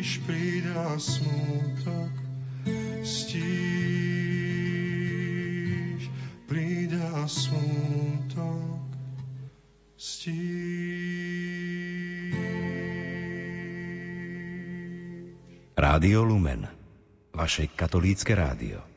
stíš, prída smutok, stíš, prída smutok, stíš. Rádio Lumen, vaše katolícke rádio.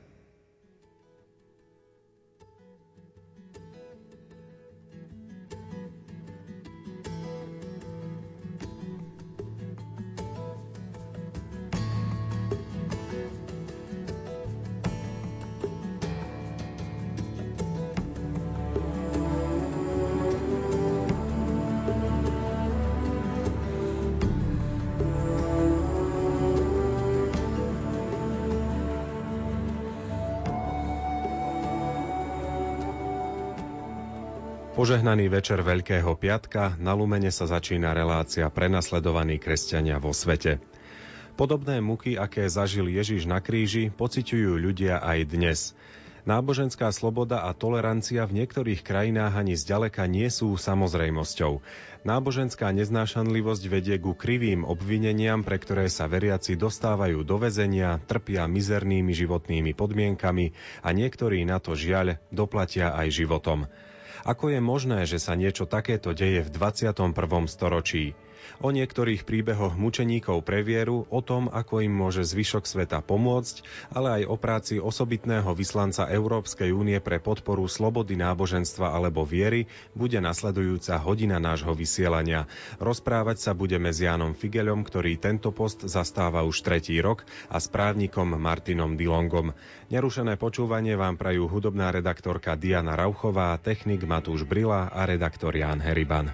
Požehnaný večer Veľkého piatka na Lumene sa začína relácia prenasledovaní kresťania vo svete. Podobné muky, aké zažil Ježiš na kríži, pociťujú ľudia aj dnes. Náboženská sloboda a tolerancia v niektorých krajinách ani zďaleka nie sú samozrejmosťou. Náboženská neznášanlivosť vedie ku krivým obvineniam, pre ktoré sa veriaci dostávajú do väzenia, trpia mizernými životnými podmienkami a niektorí na to žiaľ doplatia aj životom. Ako je možné, že sa niečo takéto deje v 21. storočí? O niektorých príbehoch mučeníkov pre vieru, o tom, ako im môže zvyšok sveta pomôcť, ale aj o práci osobitného vyslanca Európskej únie pre podporu slobody náboženstva alebo viery, bude nasledujúca hodina nášho vysielania. Rozprávať sa budeme s Jánom Figelom, ktorý tento post zastáva už tretí rok a s právnikom Martinom Dilongom. Nerušené počúvanie vám prajú hudobná redaktorka Diana Rauchová, technik Matúš Brila a redaktor Jan Heriban.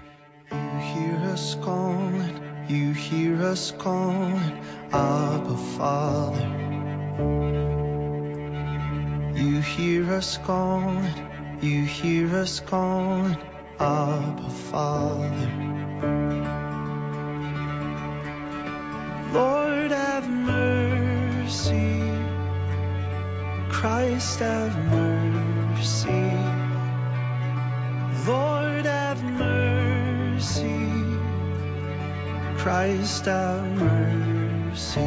You us calling, you hear us calling, Abba Father. You hear us calling, you hear us calling, Abba Father. Lord have mercy, Christ have mercy, Lord have mercy, Christ have mercy.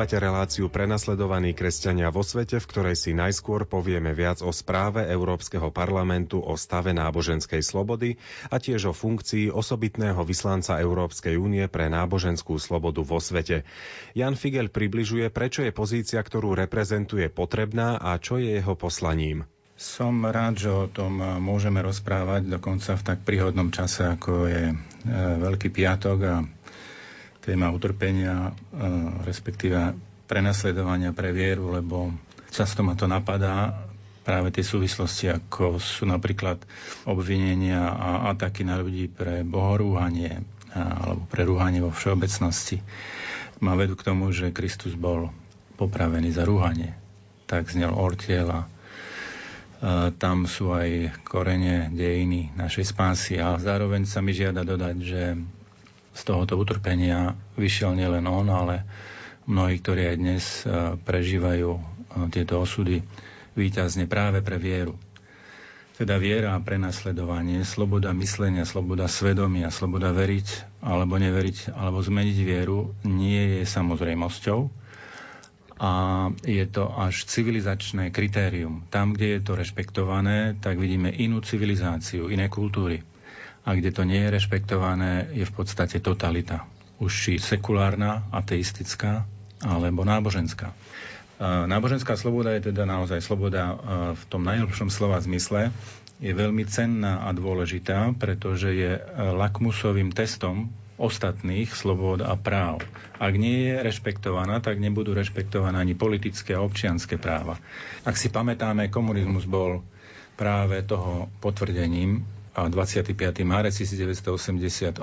Počúvate reláciu Prenasledovaní kresťania vo svete, v ktorej si najskôr povieme viac o správe Európskeho parlamentu o stave náboženskej slobody a tiež o funkcii osobitného vyslanca Európskej únie pre náboženskú slobodu vo svete. Jan Figel približuje, prečo je pozícia, ktorú reprezentuje potrebná a čo je jeho poslaním. Som rád, že o tom môžeme rozprávať dokonca v tak príhodnom čase, ako je e, Veľký piatok a téma utrpenia, e, respektíve prenasledovania pre vieru, lebo často ma to napadá práve tie súvislosti, ako sú napríklad obvinenia a ataky na ľudí pre bohorúhanie a- alebo pre rúhanie vo všeobecnosti ma vedú k tomu, že Kristus bol popravený za rúhanie. Tak znel ortiel E, tam sú aj korene dejiny našej spásy a zároveň sa mi žiada dodať, že z tohoto utrpenia vyšiel nielen on, ale mnohí, ktorí aj dnes e, prežívajú e, tieto osudy výťazne práve pre vieru. Teda viera a prenasledovanie, sloboda myslenia, sloboda svedomia, sloboda veriť alebo neveriť, alebo zmeniť vieru nie je samozrejmosťou, a je to až civilizačné kritérium. Tam, kde je to rešpektované, tak vidíme inú civilizáciu, iné kultúry. A kde to nie je rešpektované, je v podstate totalita. Už či sekulárna, ateistická, alebo náboženská. Náboženská sloboda je teda naozaj sloboda v tom najlepšom slova zmysle. Je veľmi cenná a dôležitá, pretože je lakmusovým testom ostatných slobod a práv. Ak nie je rešpektovaná, tak nebudú rešpektované ani politické a občianské práva. Ak si pamätáme, komunizmus bol práve toho potvrdením a 25. marec 1988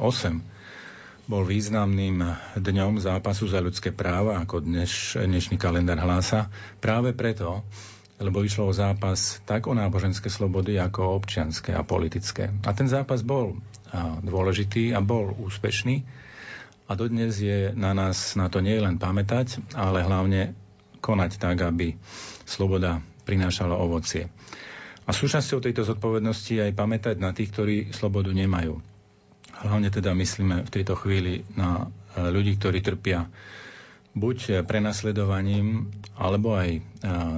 bol významným dňom zápasu za ľudské práva, ako dneš, dnešný kalendár hlása, práve preto, lebo išlo o zápas tak o náboženské slobody, ako o občianské a politické. A ten zápas bol dôležitý a bol úspešný. A dodnes je na nás na to nie len pamätať, ale hlavne konať tak, aby sloboda prinášala ovocie. A súčasťou tejto zodpovednosti je aj pamätať na tých, ktorí slobodu nemajú. Hlavne teda myslíme v tejto chvíli na e, ľudí, ktorí trpia buď prenasledovaním, alebo aj e,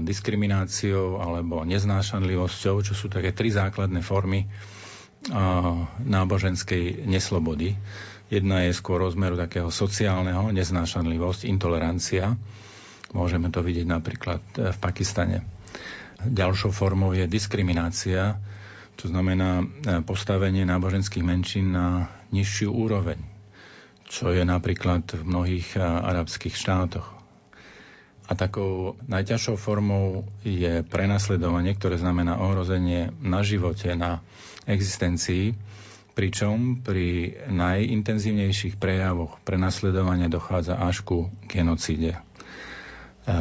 diskrimináciou, alebo neznášanlivosťou, čo sú také tri základné formy náboženskej neslobody. Jedna je skôr rozmeru takého sociálneho, neznášanlivosť, intolerancia. Môžeme to vidieť napríklad e, v Pakistane. Ďalšou formou je diskriminácia, to znamená e, postavenie náboženských menšín na nižšiu úroveň, čo je napríklad v mnohých e, arabských štátoch. A takou najťažšou formou je prenasledovanie, ktoré znamená ohrozenie na živote, na existencii, pričom pri najintenzívnejších prejavoch prenasledovania dochádza až ku genocíde. E,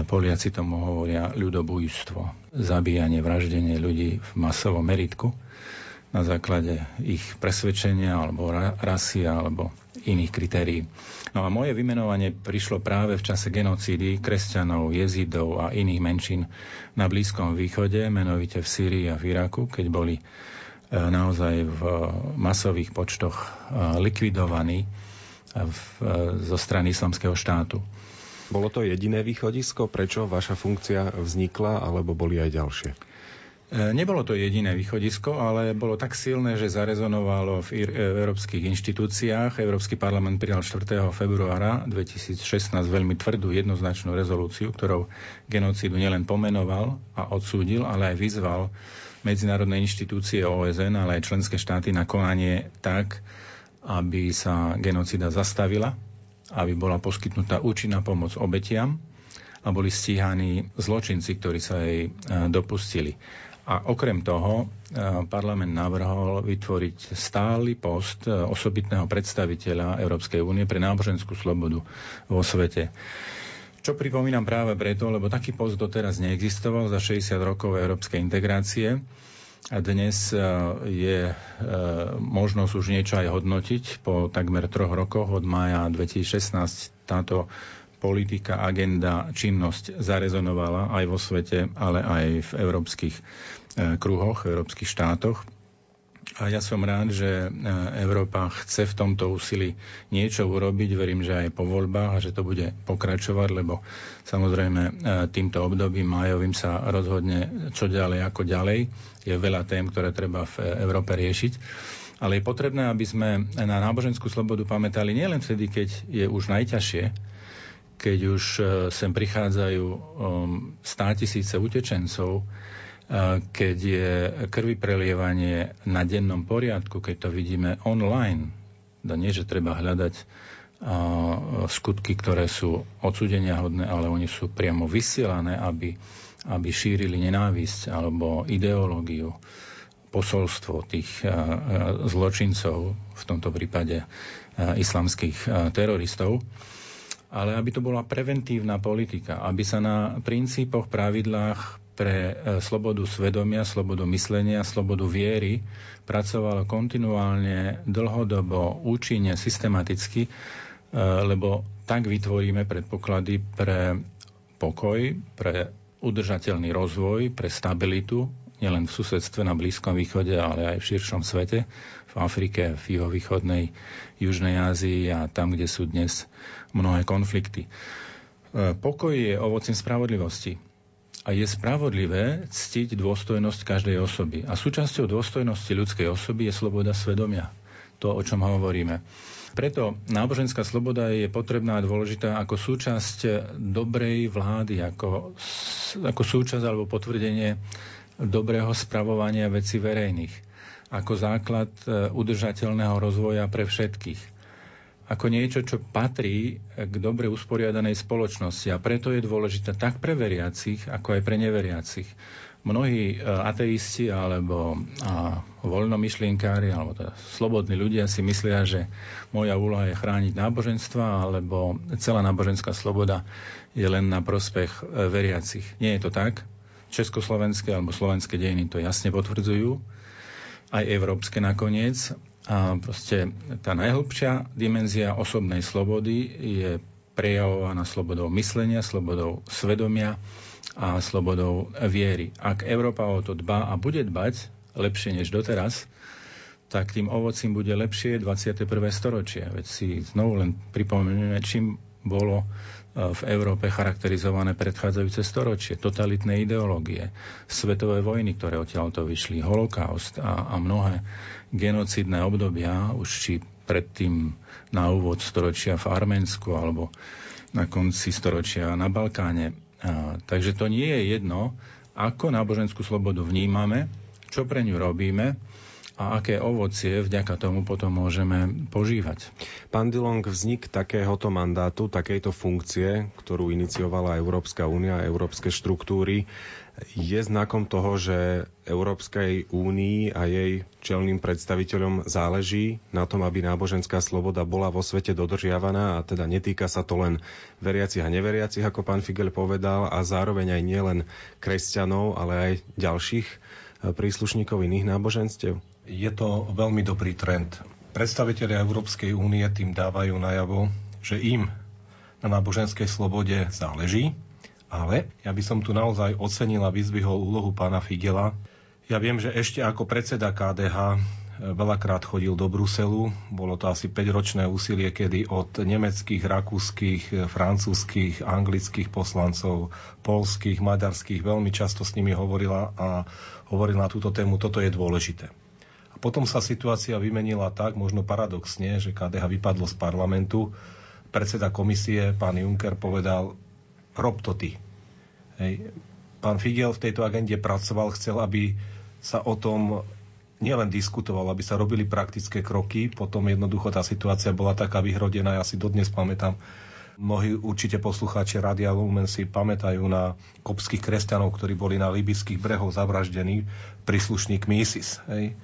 Poliaci tomu hovoria ľudobújstvo, zabíjanie, vraždenie ľudí v masovom meritku na základe ich presvedčenia alebo rasy alebo iných kritérií. No a moje vymenovanie prišlo práve v čase genocídy kresťanov, jezidov a iných menšín na Blízkom východe, menovite v Sýrii a v Iraku, keď boli e, naozaj v masových počtoch e, likvidovaní e, zo strany islamského štátu. Bolo to jediné východisko, prečo vaša funkcia vznikla, alebo boli aj ďalšie? E, nebolo to jediné východisko, ale bolo tak silné, že zarezonovalo v, e, európskych inštitúciách. Európsky parlament prijal 4. februára 2016 veľmi tvrdú jednoznačnú rezolúciu, ktorou genocídu nielen pomenoval a odsúdil, ale aj vyzval medzinárodné inštitúcie OSN, ale aj členské štáty na konanie tak, aby sa genocída zastavila, aby bola poskytnutá účinná pomoc obetiam a boli stíhaní zločinci, ktorí sa jej e, dopustili. A okrem toho e, parlament navrhol vytvoriť stály post e, osobitného predstaviteľa Európskej únie pre náboženskú slobodu vo svete. Čo pripomínam práve preto, lebo taký post doteraz neexistoval za 60 rokov európskej integrácie. A dnes e, je možnosť už niečo aj hodnotiť. Po takmer troch rokoch od mája 2016 táto politika, agenda, činnosť zarezonovala aj vo svete, ale aj v európskych e, kruhoch, v európskych štátoch. A ja som rád, že e, Európa chce v tomto úsilí niečo urobiť. Verím, že aj po voľbách a že to bude pokračovať, lebo samozrejme e, týmto obdobím májovým sa rozhodne čo ďalej ako ďalej. Je veľa tém, ktoré treba v Európe riešiť. Ale je potrebné, aby sme na náboženskú slobodu pamätali nielen vtedy, keď je už najťažšie, keď už e, sem prichádzajú stá tisíce utečencov, e, keď je krvi prelievanie na dennom poriadku, keď to vidíme online, to nie, že treba hľadať skutky, ktoré sú odsudenia hodné, ale oni sú priamo vysielané, aby, aby šírili nenávisť alebo ideológiu, posolstvo tých zločincov, v tomto prípade islamských teroristov. Ale aby to bola preventívna politika, aby sa na princípoch, pravidlách pre e, slobodu svedomia, slobodu myslenia, slobodu viery pracovalo kontinuálne, dlhodobo, účinne, systematicky, e, lebo tak vytvoríme predpoklady pre pokoj, pre udržateľný rozvoj, pre stabilitu, nielen v susedstve na Blízkom východe, ale aj v širšom svete, v Afrike, v juhovýchodnej, Južnej Ázii a tam, kde sú dnes mnohé konflikty. pokoj je ovocím spravodlivosti. A je spravodlivé ctiť dôstojnosť každej osoby. A súčasťou dôstojnosti ľudskej osoby je sloboda svedomia. To, o čom hovoríme. Preto náboženská sloboda je potrebná a dôležitá ako súčasť dobrej vlády, ako, ako súčasť alebo potvrdenie dobrého spravovania veci verejných, ako základ e, udržateľného rozvoja pre všetkých ako niečo, čo patrí k dobre usporiadanej spoločnosti. A preto je dôležité tak pre veriacich, ako aj pre neveriacich. Mnohí e, ateisti alebo a, voľnomyšlienkári alebo teda slobodní ľudia si myslia, že moja úloha je chrániť náboženstva alebo celá náboženská sloboda je len na prospech e, veriacich. Nie je to tak. Československé alebo slovenské dejiny to jasne potvrdzujú, aj európske nakoniec. A proste tá najhlbšia dimenzia osobnej slobody je prejavovaná slobodou myslenia, slobodou svedomia a slobodou viery. Ak Európa o to dbá a bude dbať lepšie než doteraz, tak tým ovocím bude lepšie 21. storočie. Veď si znovu len pripomenieme, čím bolo v Európe charakterizované predchádzajúce storočie, totalitné ideológie, svetové vojny, ktoré odtiaľto vyšli, holokaust a, a mnohé genocidné obdobia, už či predtým na úvod storočia v Arménsku alebo na konci storočia na Balkáne. A, takže to nie je jedno, ako náboženskú slobodu vnímame, čo pre ňu robíme, a aké ovocie vďaka tomu potom môžeme požívať. Pán Dilong, vznik takéhoto mandátu, takejto funkcie, ktorú iniciovala Európska únia a európske štruktúry, je znakom toho, že Európskej únii a jej čelným predstaviteľom záleží na tom, aby náboženská sloboda bola vo svete dodržiavaná a teda netýka sa to len veriacich a neveriacich, ako pán Figel povedal, a zároveň aj nielen kresťanov, ale aj ďalších príslušníkov iných náboženstiev? Je to veľmi dobrý trend. Predstavitelia Európskej únie tým dávajú najavo, že im na náboženskej slobode záleží, ale ja by som tu naozaj ocenil a vyzvihol úlohu pána Figela. Ja viem, že ešte ako predseda KDH veľakrát chodil do Bruselu. Bolo to asi 5-ročné úsilie, kedy od nemeckých, rakúskych, francúzskych, anglických poslancov, polských, maďarských veľmi často s nimi hovorila a hovorila na túto tému, toto je dôležité. Potom sa situácia vymenila tak, možno paradoxne, že KDH vypadlo z parlamentu. Predseda komisie, pán Juncker, povedal, rob to ty. Hej. Pán Figel v tejto agende pracoval, chcel, aby sa o tom nielen diskutoval, aby sa robili praktické kroky. Potom jednoducho tá situácia bola taká vyhrodená. Ja si dodnes pamätám, mnohí určite poslucháči Radia Lumen si pamätajú na kopských kresťanov, ktorí boli na libyských brehoch zavraždení príslušníkmi ISIS. Hej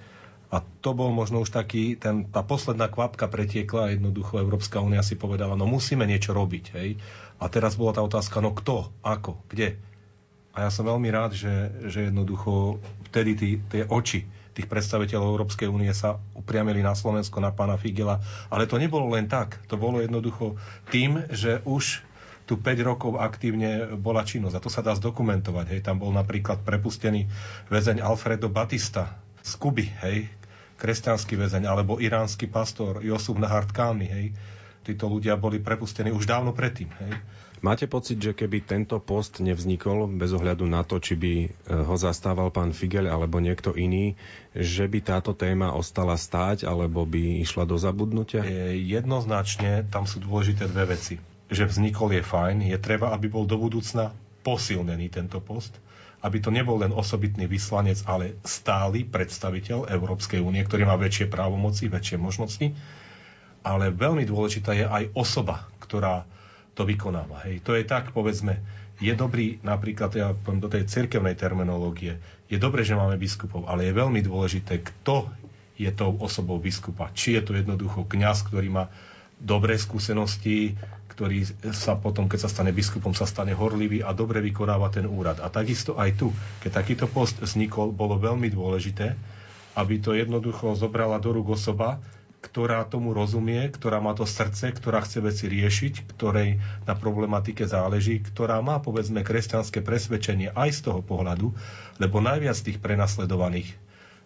a to bol možno už taký, ten, tá posledná kvapka pretiekla a jednoducho Európska únia si povedala, no musíme niečo robiť. Hej? A teraz bola tá otázka, no kto, ako, kde. A ja som veľmi rád, že, že jednoducho vtedy tí, tie oči tých predstaviteľov Európskej únie sa upriamili na Slovensko, na pána Figela. Ale to nebolo len tak. To bolo jednoducho tým, že už tu 5 rokov aktívne bola činnosť. A to sa dá zdokumentovať. Hej. Tam bol napríklad prepustený väzeň Alfredo Batista z Kuby, hej, kresťanský väzeň, alebo iránsky pastor Josuf Nahart Kami, hej. Títo ľudia boli prepustení už dávno predtým, hej. Máte pocit, že keby tento post nevznikol, bez ohľadu na to, či by eh, ho zastával pán Figel alebo niekto iný, že by táto téma ostala stáť alebo by išla do zabudnutia? Jednoznačne tam sú dôležité dve veci. Že vznikol je fajn, je treba, aby bol do budúcna posilnený tento post aby to nebol len osobitný vyslanec, ale stály predstaviteľ Európskej únie, ktorý má väčšie právomoci, väčšie možnosti. Ale veľmi dôležitá je aj osoba, ktorá to vykonáva. Hej. To je tak, povedzme, je dobrý, napríklad ja poviem do tej cirkevnej terminológie, je dobré, že máme biskupov, ale je veľmi dôležité, kto je tou osobou biskupa. Či je to jednoducho kňaz, ktorý má dobré skúsenosti, ktorý sa potom, keď sa stane biskupom, sa stane horlivý a dobre vykonáva ten úrad. A takisto aj tu, keď takýto post vznikol, bolo veľmi dôležité, aby to jednoducho zobrala do rúk osoba, ktorá tomu rozumie, ktorá má to srdce, ktorá chce veci riešiť, ktorej na problematike záleží, ktorá má povedzme kresťanské presvedčenie aj z toho pohľadu, lebo najviac tých prenasledovaných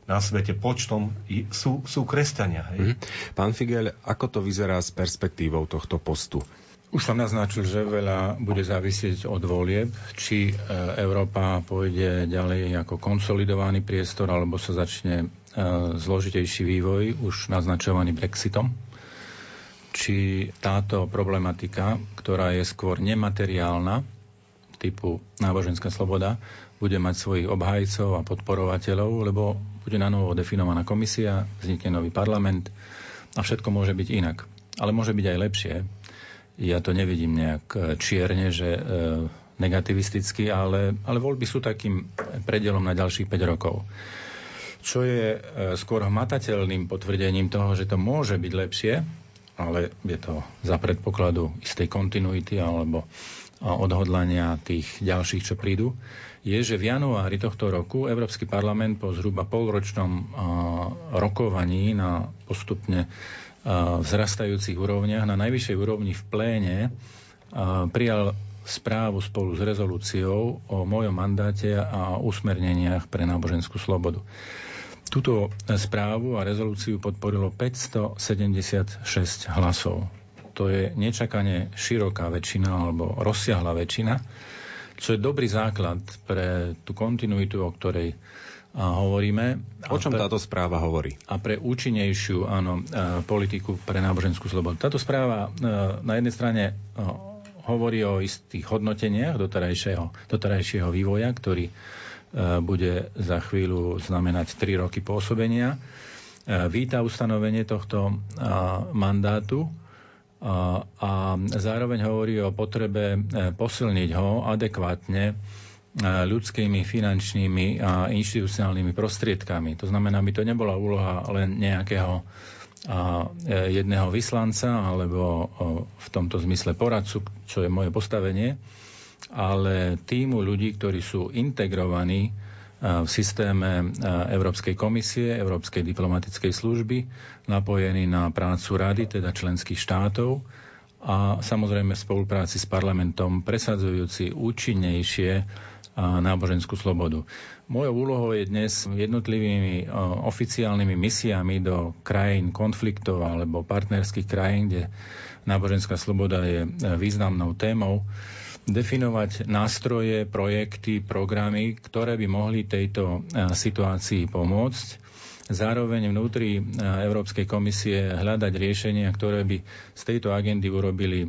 na svete počtom sú, sú kresťania. Hej? Mm-hmm. Pán Figel, ako to vyzerá s perspektívou tohto postu? Už som naznačil, že veľa bude závisieť od volieb, či e, Európa pôjde ďalej ako konsolidovaný priestor, alebo sa začne e, zložitejší vývoj, už naznačovaný Brexitom. Či táto problematika, ktorá je skôr nemateriálna, typu náboženská sloboda, bude mať svojich obhajcov a podporovateľov, lebo bude na novo definovaná komisia, vznikne nový parlament a všetko môže byť inak. Ale môže byť aj lepšie, ja to nevidím nejak e, čierne, že e, negativisticky, ale, ale voľby sú takým predelom na ďalších 5 rokov. Čo je e, skôr hmatateľným potvrdením toho, že to môže byť lepšie, ale je to za predpokladu istej kontinuity alebo odhodlania tých ďalších, čo prídu, je, že v januári tohto roku Európsky parlament po zhruba polročnom rokovaní na postupne vzrastajúcich úrovniach na najvyššej úrovni v pléne prijal správu spolu s rezolúciou o mojom mandáte a usmerneniach pre náboženskú slobodu. Túto správu a rezolúciu podporilo 576 hlasov. To je nečakane široká väčšina alebo rozsiahla väčšina, čo je dobrý základ pre tú kontinuitu, o ktorej hovoríme. O čom pre, táto správa hovorí? A pre účinnejšiu áno, politiku pre náboženskú slobodu. Táto správa na jednej strane hovorí o istých hodnoteniach doterajšieho, doterajšieho vývoja, ktorý bude za chvíľu znamenať 3 roky pôsobenia. Víta ustanovenie tohto mandátu a zároveň hovorí o potrebe posilniť ho adekvátne ľudskými, finančnými a inštitucionálnymi prostriedkami. To znamená, by to nebola úloha len nejakého e, jedného vyslanca alebo v tomto zmysle poradcu, čo je moje postavenie, ale týmu ľudí, ktorí sú integrovaní v systéme Európskej komisie, Európskej diplomatickej služby, napojení na prácu rady, teda členských štátov a samozrejme v spolupráci s parlamentom presadzujúci účinnejšie náboženskú slobodu. Mojou úlohou je dnes jednotlivými oficiálnymi misiami do krajín konfliktov alebo partnerských krajín, kde náboženská sloboda je e, významnou témou, definovať nástroje, projekty, programy, ktoré by mohli tejto e, situácii pomôcť zároveň vnútri e, Európskej komisie hľadať riešenia, ktoré by z tejto agendy urobili e,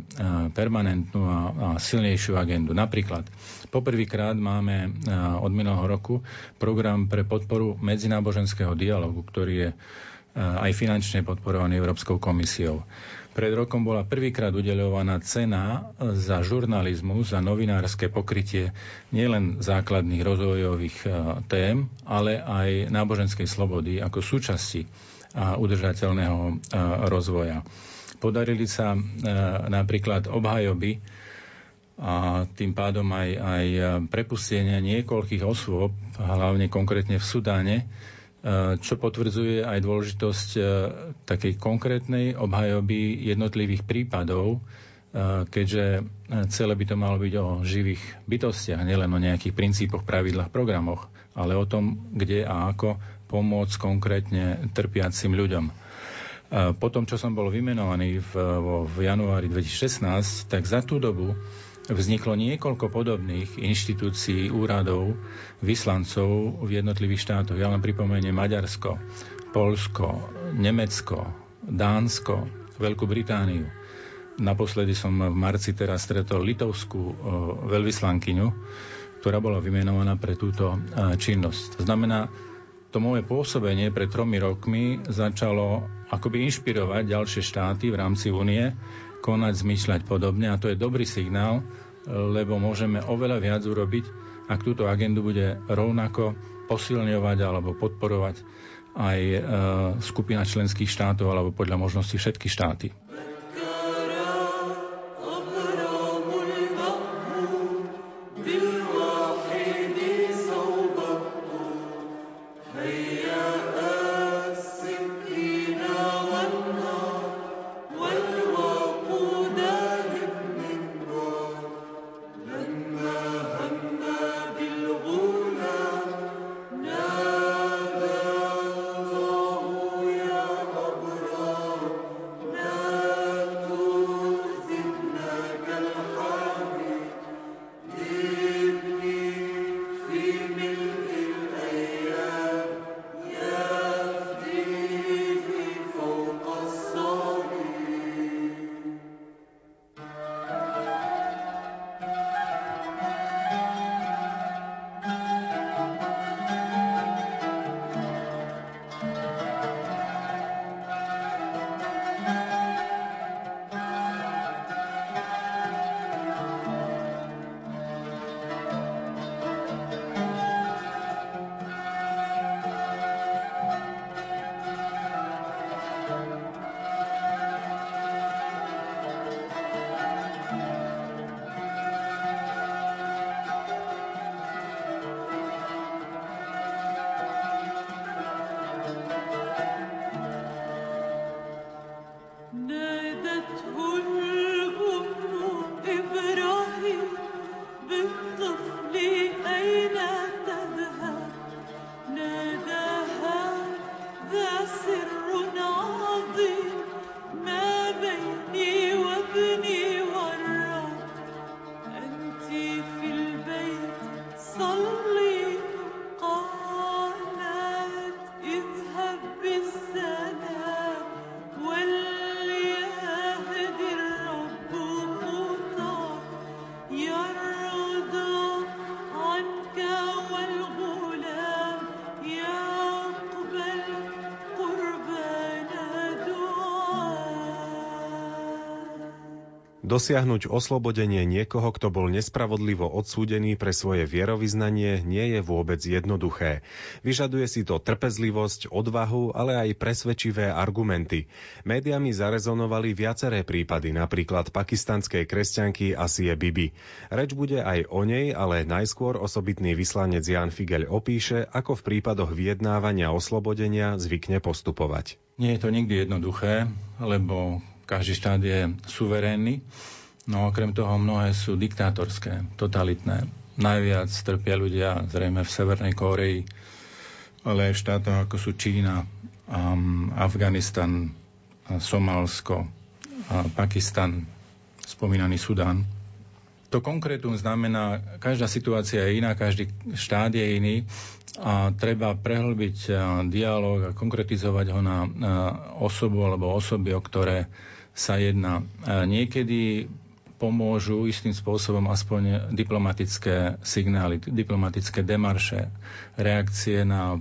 permanentnú a silnejšiu agendu. Napríklad, poprvýkrát máme e, od minulého roku program pre podporu medzináboženského dialogu, ktorý je aj finančne podporovaný Európskou komisiou. Pred rokom bola prvýkrát udeľovaná cena za žurnalizmus, za novinárske pokrytie nielen základných rozvojových e, tém, ale aj náboženskej slobody ako súčasti udržateľného e, rozvoja. Podarili sa e, napríklad obhajoby a tým pádom aj, aj prepustenie niekoľkých osôb, hlavne konkrétne v Sudáne, čo potvrdzuje aj dôležitosť eh, takej konkrétnej obhajoby jednotlivých prípadov, eh, keďže celé by to malo byť o živých bytostiach, nielen o nejakých princípoch, pravidlách, programoch, ale o tom, kde a ako pomôcť konkrétne trpiacim ľuďom. Po tom, čo som bol vymenovaný v, v januári 2016, tak za tú dobu vzniklo niekoľko podobných inštitúcií, úradov, vyslancov v jednotlivých štátoch. Ja len pripomeniem Maďarsko, Polsko, Nemecko, Dánsko, Veľkú Britániu. Naposledy som v marci teraz stretol litovskú veľvyslankyňu, ktorá bola vymenovaná pre túto činnosť. To znamená, to moje pôsobenie pred tromi rokmi začalo akoby inšpirovať ďalšie štáty v rámci únie konať, zmyšľať podobne a to je dobrý signál, lebo môžeme oveľa viac urobiť, ak túto agendu bude rovnako posilňovať alebo podporovať aj e, skupina členských štátov alebo podľa možnosti všetky štáty. Dosiahnuť oslobodenie niekoho, kto bol nespravodlivo odsúdený pre svoje vierovýznanie, nie je vôbec jednoduché. Vyžaduje si to trpezlivosť, odvahu, ale aj presvedčivé argumenty. Médiami zarezonovali viaceré prípady, napríklad pakistanskej kresťanky Asie Bibi. Reč bude aj o nej, ale najskôr osobitný vyslanec Jan Figel opíše, ako v prípadoch vyjednávania oslobodenia zvykne postupovať. Nie je to nikdy jednoduché, lebo každý štát je suverénny, no okrem toho mnohé sú diktátorské, totalitné. Najviac trpia ľudia zrejme v Severnej Kóreji, ale aj v štátoch ako sú Čína, um, Afganistan, Somálsko, Pakistan, spomínaný Sudán. To konkrétum znamená, každá situácia je iná, každý štát je iný a treba prehlbiť dialog a konkretizovať ho na osobu alebo osoby, o ktoré sa jedná. Niekedy pomôžu istým spôsobom aspoň diplomatické signály, diplomatické demarše, reakcie na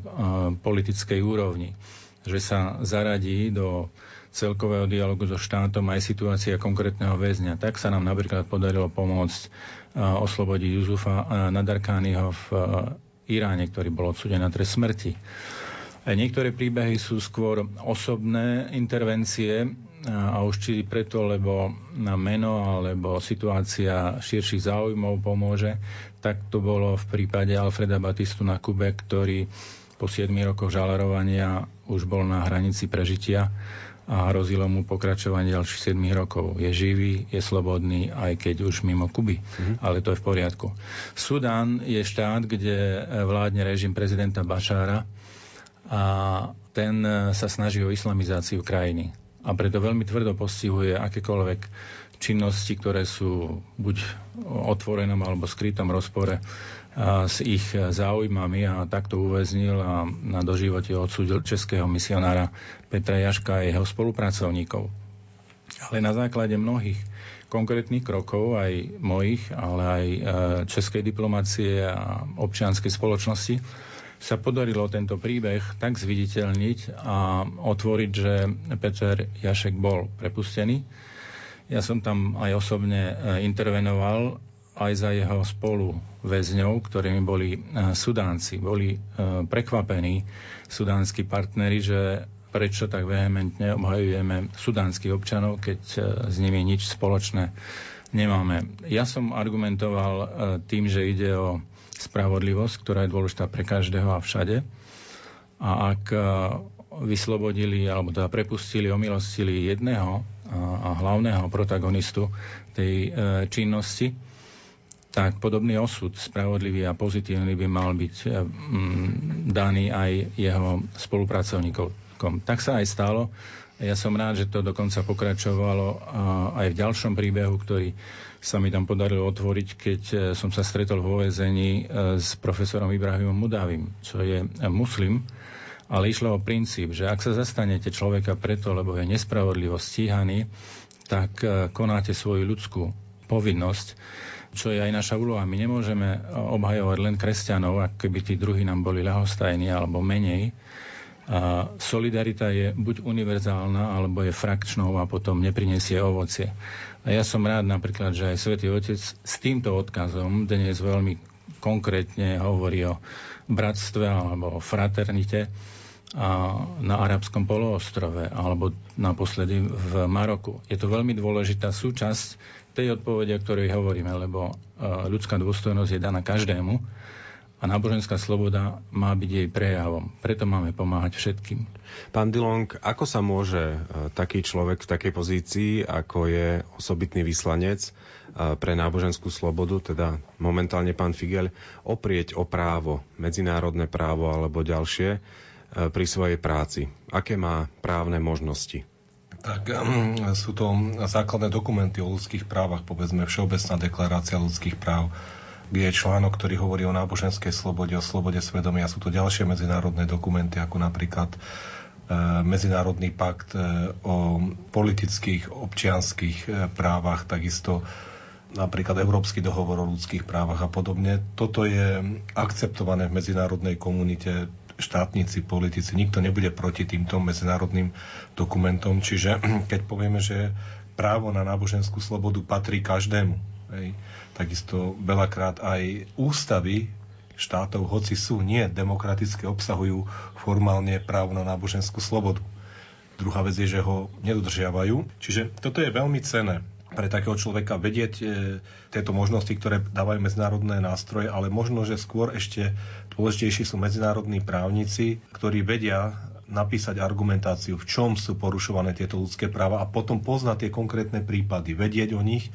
politickej úrovni, že sa zaradí do celkového dialogu so štátom aj situácia konkrétneho väzňa. Tak sa nám napríklad podarilo pomôcť oslobodiť Juzufa Nadarkányho v Iráne, ktorý bol odsudený na trest smrti. Niektoré príbehy sú skôr osobné intervencie a už či preto, lebo na meno alebo situácia širších záujmov pomôže, tak to bolo v prípade Alfreda Batistu na Kube, ktorý po 7 rokoch žalarovania už bol na hranici prežitia a hrozilo mu pokračovanie ďalších 7 rokov. Je živý, je slobodný, aj keď už mimo Kuby. Mm-hmm. Ale to je v poriadku. Sudán je štát, kde vládne režim prezidenta Bašára a ten sa snaží o islamizáciu krajiny a preto veľmi tvrdo postihuje akékoľvek činnosti, ktoré sú buď otvorenom alebo skrytom rozpore s ich záujmami a takto uväznil a na doživote odsúdil českého misionára Petra Jaška a jeho spolupracovníkov. Ale na základe mnohých konkrétnych krokov, aj mojich, ale aj e, českej diplomácie a občianskej spoločnosti, sa podarilo tento príbeh tak zviditeľniť a otvoriť, že Peter Jašek bol prepustený. Ja som tam aj osobne e, intervenoval aj za jeho spolu väzňov, ktorými boli e, Sudánci. Boli e, prekvapení sudánsky partneri, že prečo tak vehementne obhajujeme sudánskych občanov, keď s nimi nič spoločné nemáme. Ja som argumentoval tým, že ide o spravodlivosť, ktorá je dôležitá pre každého a všade. A ak e, vyslobodili alebo teda prepustili, omilostili jedného a hlavného protagonistu tej e, činnosti, tak podobný osud, spravodlivý a pozitívny by mal byť e, daný aj jeho spolupracovníkom. Tak sa aj stalo. Ja som rád, že to dokonca pokračovalo aj v ďalšom príbehu, ktorý sa mi tam podarilo otvoriť, keď e, som sa stretol vo väzení e, s profesorom Ibrahimom Mudavim, čo je e, muslim, ale išlo o princíp, že ak sa zastanete človeka preto, lebo je nespravodlivo stíhaný, tak konáte svoju ľudskú povinnosť, čo je aj naša úloha. My nemôžeme obhajovať len kresťanov, ak keby tí druhí nám boli ľahostajní alebo menej, solidarita je buď univerzálna, alebo je frakčnou a potom neprinesie ovocie. A ja som rád napríklad, že aj Svetý Otec s týmto odkazom dnes veľmi konkrétne hovorí o bratstve alebo o fraternite a na arabskom poloostrove alebo naposledy v Maroku. Je to veľmi dôležitá súčasť tej odpovede, o ktorej hovoríme, lebo ľudská dôstojnosť je daná každému a náboženská sloboda má byť jej prejavom. Preto máme pomáhať všetkým. Pán Dilong, ako sa môže e, taký človek v takej pozícii, ako je osobitný vyslanec e, pre náboženskú slobodu, teda momentálne pán Figel, oprieť o právo, medzinárodné právo alebo ďalšie e, pri svojej práci? Aké má právne možnosti? Tak um, sú to základné dokumenty o ľudských právach, povedzme Všeobecná deklarácia ľudských práv, je článok, ktorý hovorí o náboženskej slobode, o slobode svedomia. Sú to ďalšie medzinárodné dokumenty, ako napríklad e, Medzinárodný pakt e, o politických, občianských e, právach, takisto napríklad Európsky dohovor o ľudských právach a podobne. Toto je akceptované v medzinárodnej komunite štátnici, politici, nikto nebude proti týmto medzinárodným dokumentom. Čiže keď povieme, že právo na náboženskú slobodu patrí každému, hej, Takisto veľakrát aj ústavy štátov, hoci sú nie demokratické, obsahujú formálne právo na náboženskú slobodu. Druhá vec je, že ho nedodržiavajú. Čiže toto je veľmi cené pre takého človeka vedieť e, tieto možnosti, ktoré dávajú medzinárodné nástroje, ale možno, že skôr ešte dôležitejší sú medzinárodní právnici, ktorí vedia napísať argumentáciu, v čom sú porušované tieto ľudské práva a potom poznať tie konkrétne prípady, vedieť o nich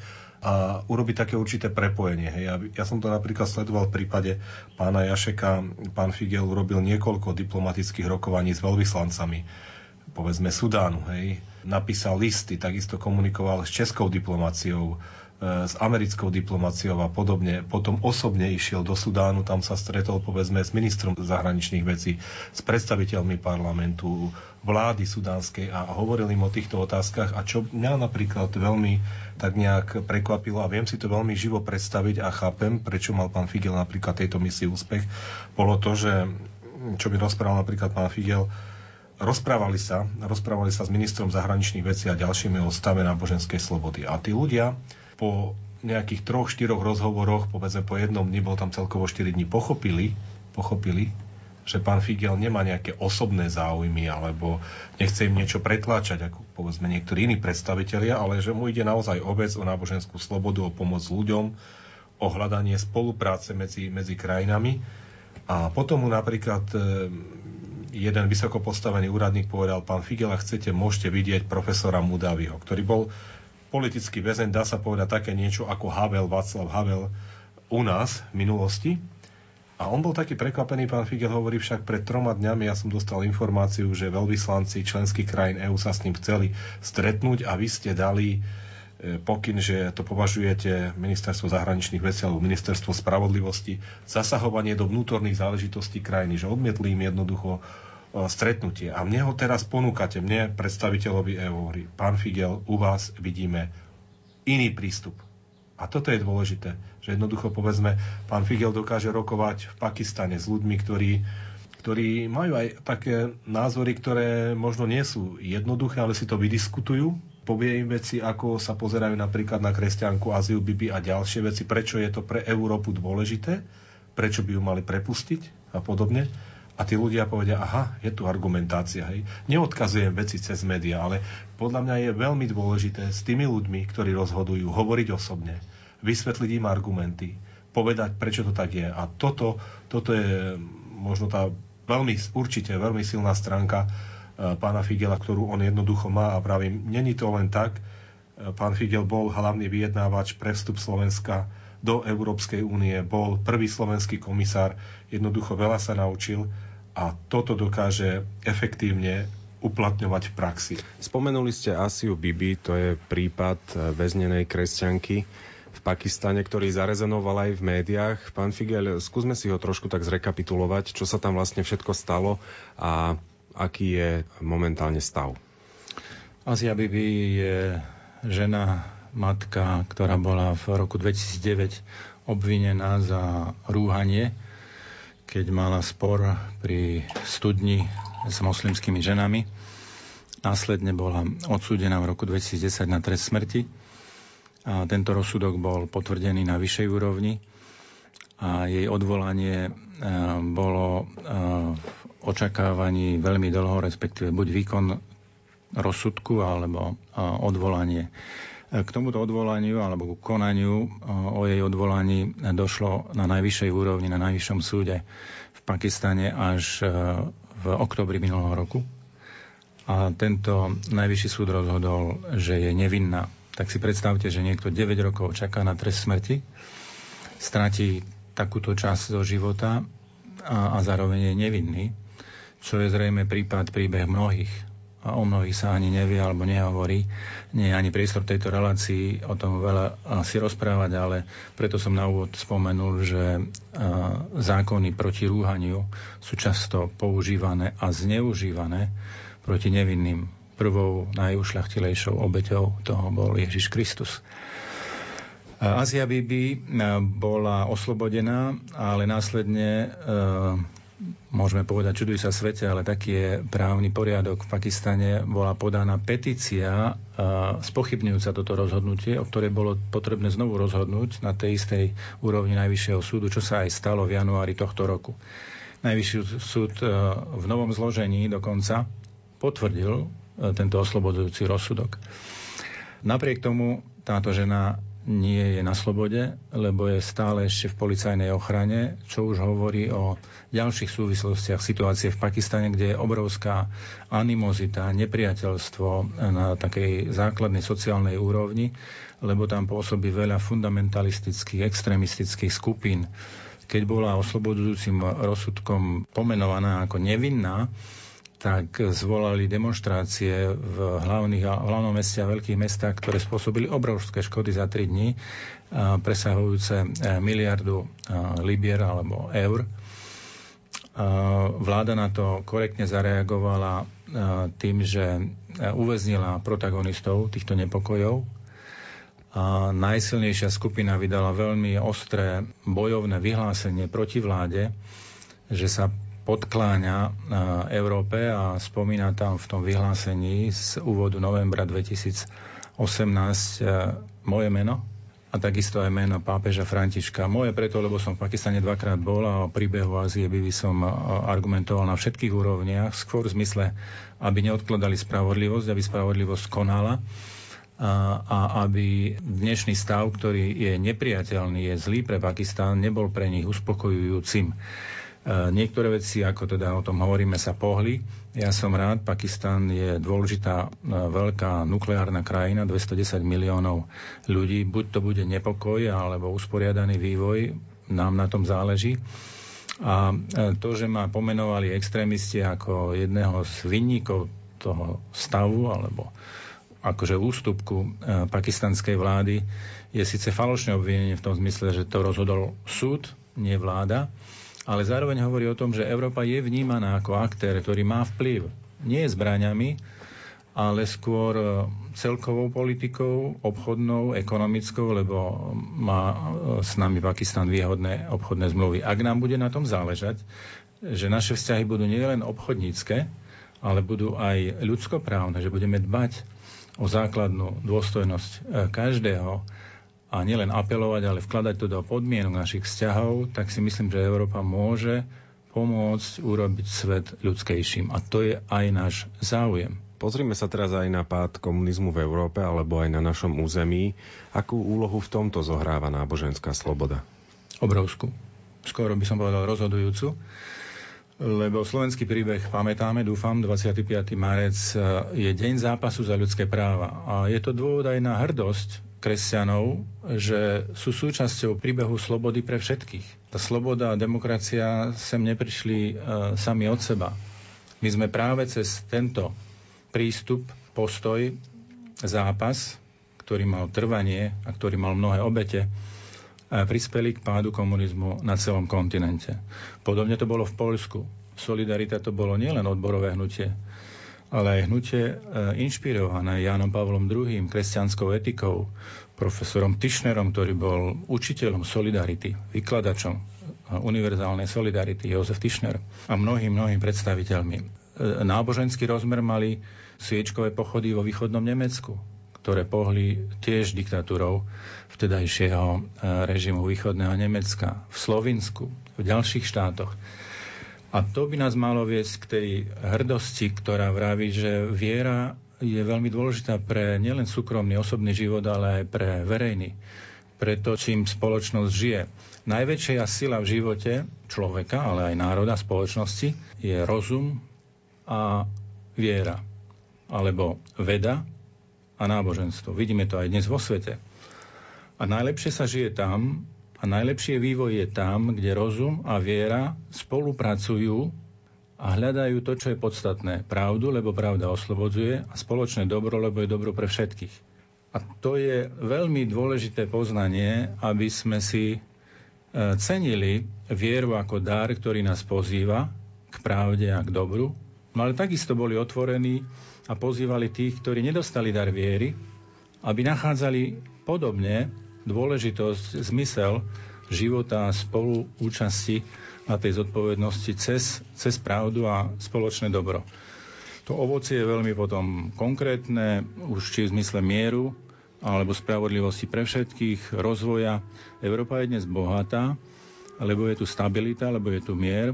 a urobiť také určité prepojenie. Ja, ja som to napríklad sledoval v prípade pána Jašeka. Pán Figel urobil niekoľko diplomatických rokovaní s veľvyslancami, povedzme Sudánu. Hej. Napísal listy, takisto komunikoval s českou diplomáciou, s americkou diplomáciou a podobne. Potom osobne išiel do Sudánu, tam sa stretol povedzme s ministrom zahraničných vecí, s predstaviteľmi parlamentu, vlády sudánskej a hovoril im o týchto otázkach a čo mňa napríklad veľmi tak nejak prekvapilo a viem si to veľmi živo predstaviť a chápem, prečo mal pán Figel napríklad tejto misii úspech, bolo to, že čo mi rozprával napríklad pán Figel, rozprávali sa, rozprávali sa s ministrom zahraničných vecí a ďalšími o stave náboženskej slobody. A tí ľudia, po nejakých troch, štyroch rozhovoroch, povedzme po jednom dni, bol tam celkovo 4 dní, pochopili, pochopili, že pán Figel nemá nejaké osobné záujmy alebo nechce im niečo pretláčať, ako povedzme niektorí iní predstavitelia, ale že mu ide naozaj o vec, o náboženskú slobodu, o pomoc ľuďom, o hľadanie spolupráce medzi, medzi krajinami. A potom mu napríklad e, jeden vysoko postavený úradník povedal, pán Figel, ak chcete, môžete vidieť profesora Mudaviho, ktorý bol politický väzeň, dá sa povedať také niečo ako Havel, Václav Havel u nás v minulosti. A on bol taký prekvapený, pán Figel hovorí však pred troma dňami, ja som dostal informáciu, že veľvyslanci členských krajín EÚ sa s ním chceli stretnúť a vy ste dali e, pokyn, že to považujete ministerstvo zahraničných vecí alebo ministerstvo spravodlivosti zasahovanie do vnútorných záležitostí krajiny, že odmietli im jednoducho stretnutie. A mne ho teraz ponúkate, mne, predstaviteľovi EU, pán Figel, u vás vidíme iný prístup. A toto je dôležité, že jednoducho povedzme, pán Figel dokáže rokovať v Pakistane s ľuďmi, ktorí, ktorí majú aj také názory, ktoré možno nie sú jednoduché, ale si to vydiskutujú, povie im veci, ako sa pozerajú napríklad na kresťanku, azyl, bibi a ďalšie veci, prečo je to pre Európu dôležité, prečo by ju mali prepustiť a podobne a tí ľudia povedia, aha, je tu argumentácia. Hej. Neodkazujem veci cez médiá, ale podľa mňa je veľmi dôležité s tými ľuďmi, ktorí rozhodujú, hovoriť osobne, vysvetliť im argumenty, povedať, prečo to tak je. A toto, toto je možno tá veľmi, určite veľmi silná stránka e, pána Figela, ktorú on jednoducho má a pravím, není to len tak. E, pán Figel bol hlavný vyjednávač pre vstup Slovenska do Európskej únie, bol prvý slovenský komisár, jednoducho veľa sa naučil a toto dokáže efektívne uplatňovať v praxi. Spomenuli ste Asiu Bibi, to je prípad eh, väznenej kresťanky v Pakistane, ktorý zarezonoval aj v médiách. Pán Figel, skúsme si ho trošku tak zrekapitulovať, čo sa tam vlastne všetko stalo a aký je momentálne stav. Asia Bibi je žena matka, ktorá bola v roku 2009 obvinená za rúhanie, keď mala spor pri studni s moslimskými ženami. Následne bola odsúdená v roku 2010 na trest smrti. A tento rozsudok bol potvrdený na vyššej úrovni a jej odvolanie e, bolo e, v očakávaní veľmi dlho, respektíve buď výkon rozsudku alebo e, odvolanie K tomuto odvolaniu alebo k konaniu o jej odvolaní došlo na najvyššej úrovni, na najvyššom súde v Pakistane až v oktobri minulého roku. A tento najvyšší súd rozhodol, že je nevinná. Tak si predstavte, že niekto 9 rokov čaká na trest smrti, stratí takúto časť zo života a, a zároveň je nevinný, čo je zrejme prípad, príbeh mnohých a o mnohých sa ani nevie alebo nehovorí. Nie je ani priestor tejto relácii o tom veľa si rozprávať, ale preto som na úvod spomenul, že zákony proti rúhaniu sú často používané a zneužívané proti nevinným. Prvou najušľachtilejšou obeťou toho bol Ježiš Kristus. Azia Bibi bola oslobodená, ale následne môžeme povedať, čuduj sa svete, ale taký je právny poriadok v Pakistane. Bola podaná petícia spochybňujúca toto rozhodnutie, o ktorej bolo potrebné znovu rozhodnúť na tej istej úrovni Najvyššieho súdu, čo sa aj stalo v januári tohto roku. Najvyšší súd v novom zložení dokonca potvrdil tento oslobodzujúci rozsudok. Napriek tomu táto žena nie je na slobode, lebo je stále ešte v policajnej ochrane, čo už hovorí o ďalších súvislostiach situácie v Pakistane, kde je obrovská animozita, nepriateľstvo na takej základnej sociálnej úrovni, lebo tam pôsobí veľa fundamentalistických, extremistických skupín. Keď bola oslobodzujúcim rozsudkom pomenovaná ako nevinná, tak zvolali demonstrácie v, hlavných, v hlavnom meste a veľkých mestách, ktoré spôsobili obrovské škody za 3 dní, presahujúce e, miliardu libier alebo eur. Vláda na to korektne zareagovala tým, že e, uväznila protagonistov týchto nepokojov. Najsilnejšia skupina vydala veľmi ostré bojovné vyhlásenie proti vláde, že sa podkláňa Európe a spomína tam v tom vyhlásení z úvodu novembra 2018 e, moje meno a takisto aj meno pápeža Františka. Moje preto, lebo som v Pakistane dvakrát bol a o príbehu Ázie by som e, argumentoval na všetkých úrovniach, skôr v zmysle, aby neodkladali spravodlivosť, aby spravodlivosť konala a, a aby dnešný stav, ktorý je nepriateľný, je zlý pre Pakistán, nebol pre nich uspokojujúcim. E, niektoré veci, ako teda o tom hovoríme, sa pohli. Ja som rád, Pakistan je dôležitá e, veľká nukleárna krajina, 210 miliónov ľudí. Buď to bude nepokoj, alebo usporiadaný vývoj, nám na tom záleží. A e, to, že ma pomenovali extrémisti ako jedného z vinníkov toho stavu, alebo akože ústupku pakistanskej vlády, je síce falošné obvinenie v tom zmysle, že to rozhodol súd, nie vláda, ale zároveň hovorí o tom, že Európa je vnímaná ako aktér, ktorý má vplyv nie zbraňami, ale skôr e, celkovou politikou, obchodnou, ekonomickou, lebo má e, s nami Pakistan výhodné obchodné zmluvy. Ak nám bude na tom záležať, že naše vzťahy budú nielen obchodnícke, ale budú aj ľudskoprávne, že budeme dbať o základnú dôstojnosť e, každého, a nielen apelovať, ale vkladať to do podmienok našich vzťahov, tak si myslím, že Európa môže pomôcť urobiť svet ľudskejším. A to je aj náš záujem. Pozrime sa teraz aj na pád komunizmu v Európe alebo aj na našom území. Akú úlohu v tomto zohráva náboženská sloboda? Obrovskú. Skoro by som povedal rozhodujúcu. Lebo slovenský príbeh pamätáme, dúfam, 25. marec je deň zápasu za ľudské práva. A je to dôvod aj na hrdosť kresťanov, že sú súčasťou príbehu slobody pre všetkých. Tá sloboda a demokracia sem neprišli uh, sami od seba. My sme práve cez tento prístup, postoj, zápas, ktorý mal trvanie a ktorý mal mnohé obete, uh, prispeli k pádu komunizmu na celom kontinente. Podobne to bolo v Poľsku. Solidarita to bolo nielen odborové hnutie, ale aj hnutie e, inšpirované Jánom Pavlom II, kresťanskou etikou, profesorom Tischnerom, ktorý bol učiteľom solidarity, vykladačom univerzálnej solidarity, Jozef Tischner a mnohým, mnohým predstaviteľmi. E, náboženský rozmer mali sviečkové pochody vo východnom Nemecku, ktoré pohli tiež diktatúrou vtedajšieho e, režimu východného Nemecka, v Slovinsku, v ďalších štátoch. A to by nás malo viesť k tej hrdosti, ktorá vraví, že viera je veľmi dôležitá pre nielen súkromný osobný život, ale aj pre verejný, pre to, čím spoločnosť žije. Najväčšia sila v živote človeka, ale aj národa, spoločnosti, je rozum a viera, alebo veda a náboženstvo. Vidíme to aj dnes vo svete. A najlepšie sa žije tam, a najlepšie vývoj je tam, kde rozum a viera spolupracujú a hľadajú to, čo je podstatné. Pravdu, lebo pravda oslobodzuje a spoločné dobro, lebo je dobro pre všetkých. A to je veľmi dôležité poznanie, aby sme si e, cenili vieru ako dar, ktorý nás pozýva k pravde a k dobru, no ale takisto boli otvorení a pozývali tých, ktorí nedostali dar viery, aby nachádzali podobne dôležitosť, zmysel života a spoluúčasti na tej zodpovednosti cez, cez pravdu a spoločné dobro. To ovocie je veľmi potom konkrétne, už či v zmysle mieru, alebo spravodlivosti pre všetkých, rozvoja. Európa je dnes bohatá, lebo je tu stabilita, lebo je tu mier,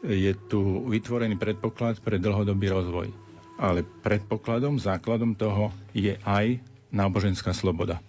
je tu vytvorený predpoklad pre dlhodobý rozvoj. Ale predpokladom, základom toho je aj náboženská sloboda.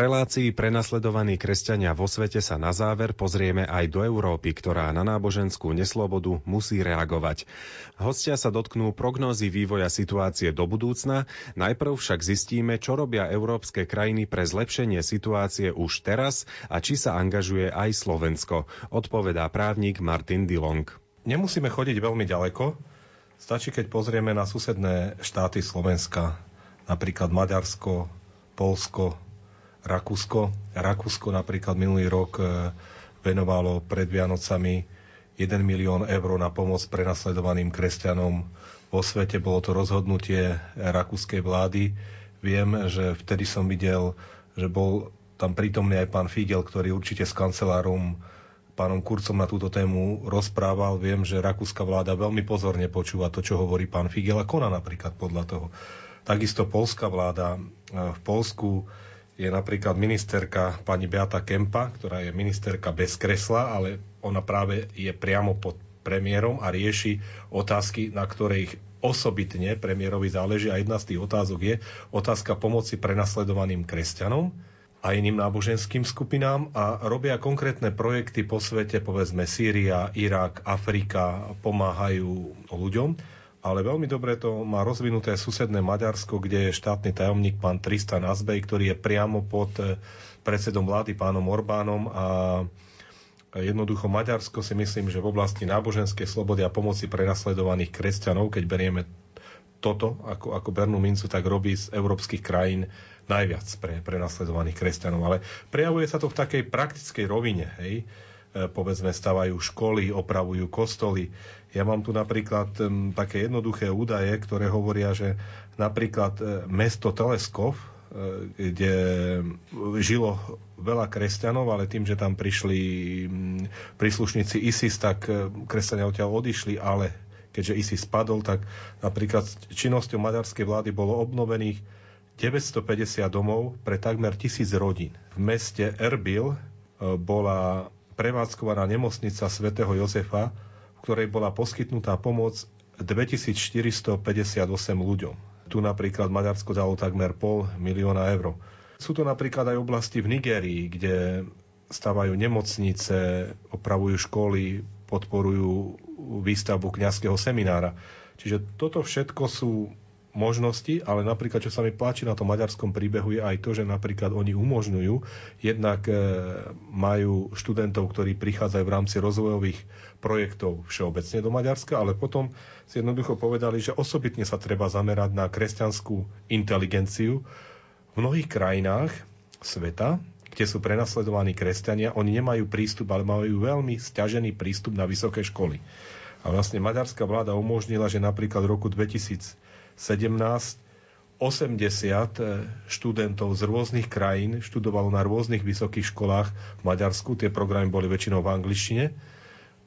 Relácii prenasledovaní kresťania vo svete sa na záver pozrieme aj do Európy, ktorá na náboženskú neslobodu musí reagovať. Hostia sa dotknú prognózy vývoja situácie do budúcna, najprv však zistíme, čo robia európske krajiny pre zlepšenie situácie už teraz a či sa angažuje aj Slovensko, odpovedá právnik Martin Dilong. Nemusíme chodiť veľmi ďaleko, stačí, keď pozrieme na susedné štáty Slovenska, napríklad Maďarsko, Polsko, Rakúsko. Rakúsko napríklad minulý rok e, venovalo pred Vianocami 1 milión eur na pomoc prenasledovaným kresťanom vo svete. Bolo to rozhodnutie rakúskej vlády. Viem, že vtedy som videl, že bol tam prítomný aj pán Figel, ktorý určite s kancelárom pánom Kurcom na túto tému rozprával. Viem, že rakúska vláda veľmi pozorne počúva to, čo hovorí pán Figel a koná napríklad podľa toho. Takisto polská vláda. V Polsku je napríklad ministerka pani Beata Kempa, ktorá je ministerka bez kresla, ale ona práve je priamo pod premiérom a rieši otázky, na ktorých osobitne premiérovi záleží. A jedna z tých otázok je otázka pomoci prenasledovaným kresťanom a iným náboženským skupinám a robia konkrétne projekty po svete, povedzme Sýria, Irak, Afrika, pomáhajú ľuďom. Ale veľmi dobre to má rozvinuté susedné Maďarsko, kde je štátny tajomník pán Tristan Azbej, ktorý je priamo pod eh, predsedom vlády pánom Orbánom a jednoducho Maďarsko si myslím, že v oblasti náboženskej slobody a pomoci prenasledovaných kresťanov, keď berieme toto ako, ako Bernú mincu, tak robí z európskych krajín najviac pre, pre nasledovaných kresťanov. Ale prejavuje sa to v takej praktickej rovine. Hej? E, povedzme, stavajú školy, opravujú kostoly. Ja mám tu napríklad také jednoduché údaje, ktoré hovoria, že napríklad e, mesto Teleskov, e, kde žilo veľa kresťanov, ale tým, že tam prišli príslušníci ISIS, tak kresťania odtiaľ odišli, ale keďže ISIS spadol, tak napríklad činnosťou maďarskej vlády bolo obnovených 950 domov pre takmer tisíc rodín. V meste Erbil bola prevádzkovaná nemocnica svätého Jozefa, v ktorej bola poskytnutá pomoc 2458 ľuďom. Tu napríklad Maďarsko dalo takmer pol milióna eur. Sú to napríklad aj oblasti v Nigérii, kde stavajú nemocnice, opravujú školy, podporujú výstavbu kňazského seminára. Čiže toto všetko sú možnosti, ale napríklad, čo sa mi páči na tom maďarskom príbehu, je aj to, že napríklad oni umožňujú, jednak e, majú študentov, ktorí prichádzajú v rámci rozvojových projektov všeobecne do Maďarska, ale potom si jednoducho povedali, že osobitne sa treba zamerať na kresťanskú inteligenciu. V mnohých krajinách sveta, kde sú prenasledovaní kresťania, oni nemajú prístup, ale majú veľmi stiažený prístup na vysoké školy. A vlastne maďarská vláda umožnila, že napríklad v roku 2000 17 80 študentov z rôznych krajín študovalo na rôznych vysokých školách v Maďarsku. Tie programy boli väčšinou v angličtine.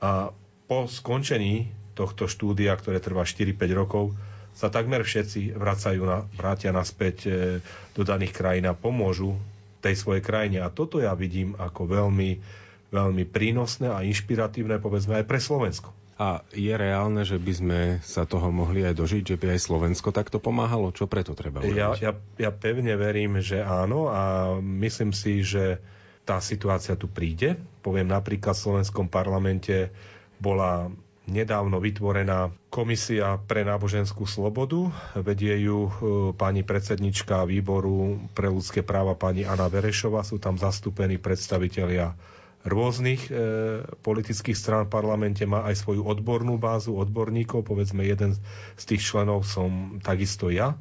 A po skončení tohto štúdia, ktoré trvá 4-5 rokov, sa takmer všetci vracajú na, vrátia naspäť e, do daných krajín a pomôžu tej svojej krajine. A toto ja vidím ako veľmi, veľmi prínosné a inšpiratívne, povedzme, aj pre Slovensko. A je reálne, že by sme sa toho mohli aj dožiť, že by aj Slovensko takto pomáhalo? Čo preto treba urobiť? Ja, ja, ja pevne verím, že áno a myslím si, že tá situácia tu príde. Poviem napríklad v slovenskom parlamente bola nedávno vytvorená komisia pre náboženskú slobodu. Vedie ju e, pani predsednička výboru pre ľudské práva pani Anna Verešova. Sú tam zastúpení predstavitelia rôznych e, politických strán v parlamente, má aj svoju odbornú bázu odborníkov, povedzme jeden z tých členov som takisto ja.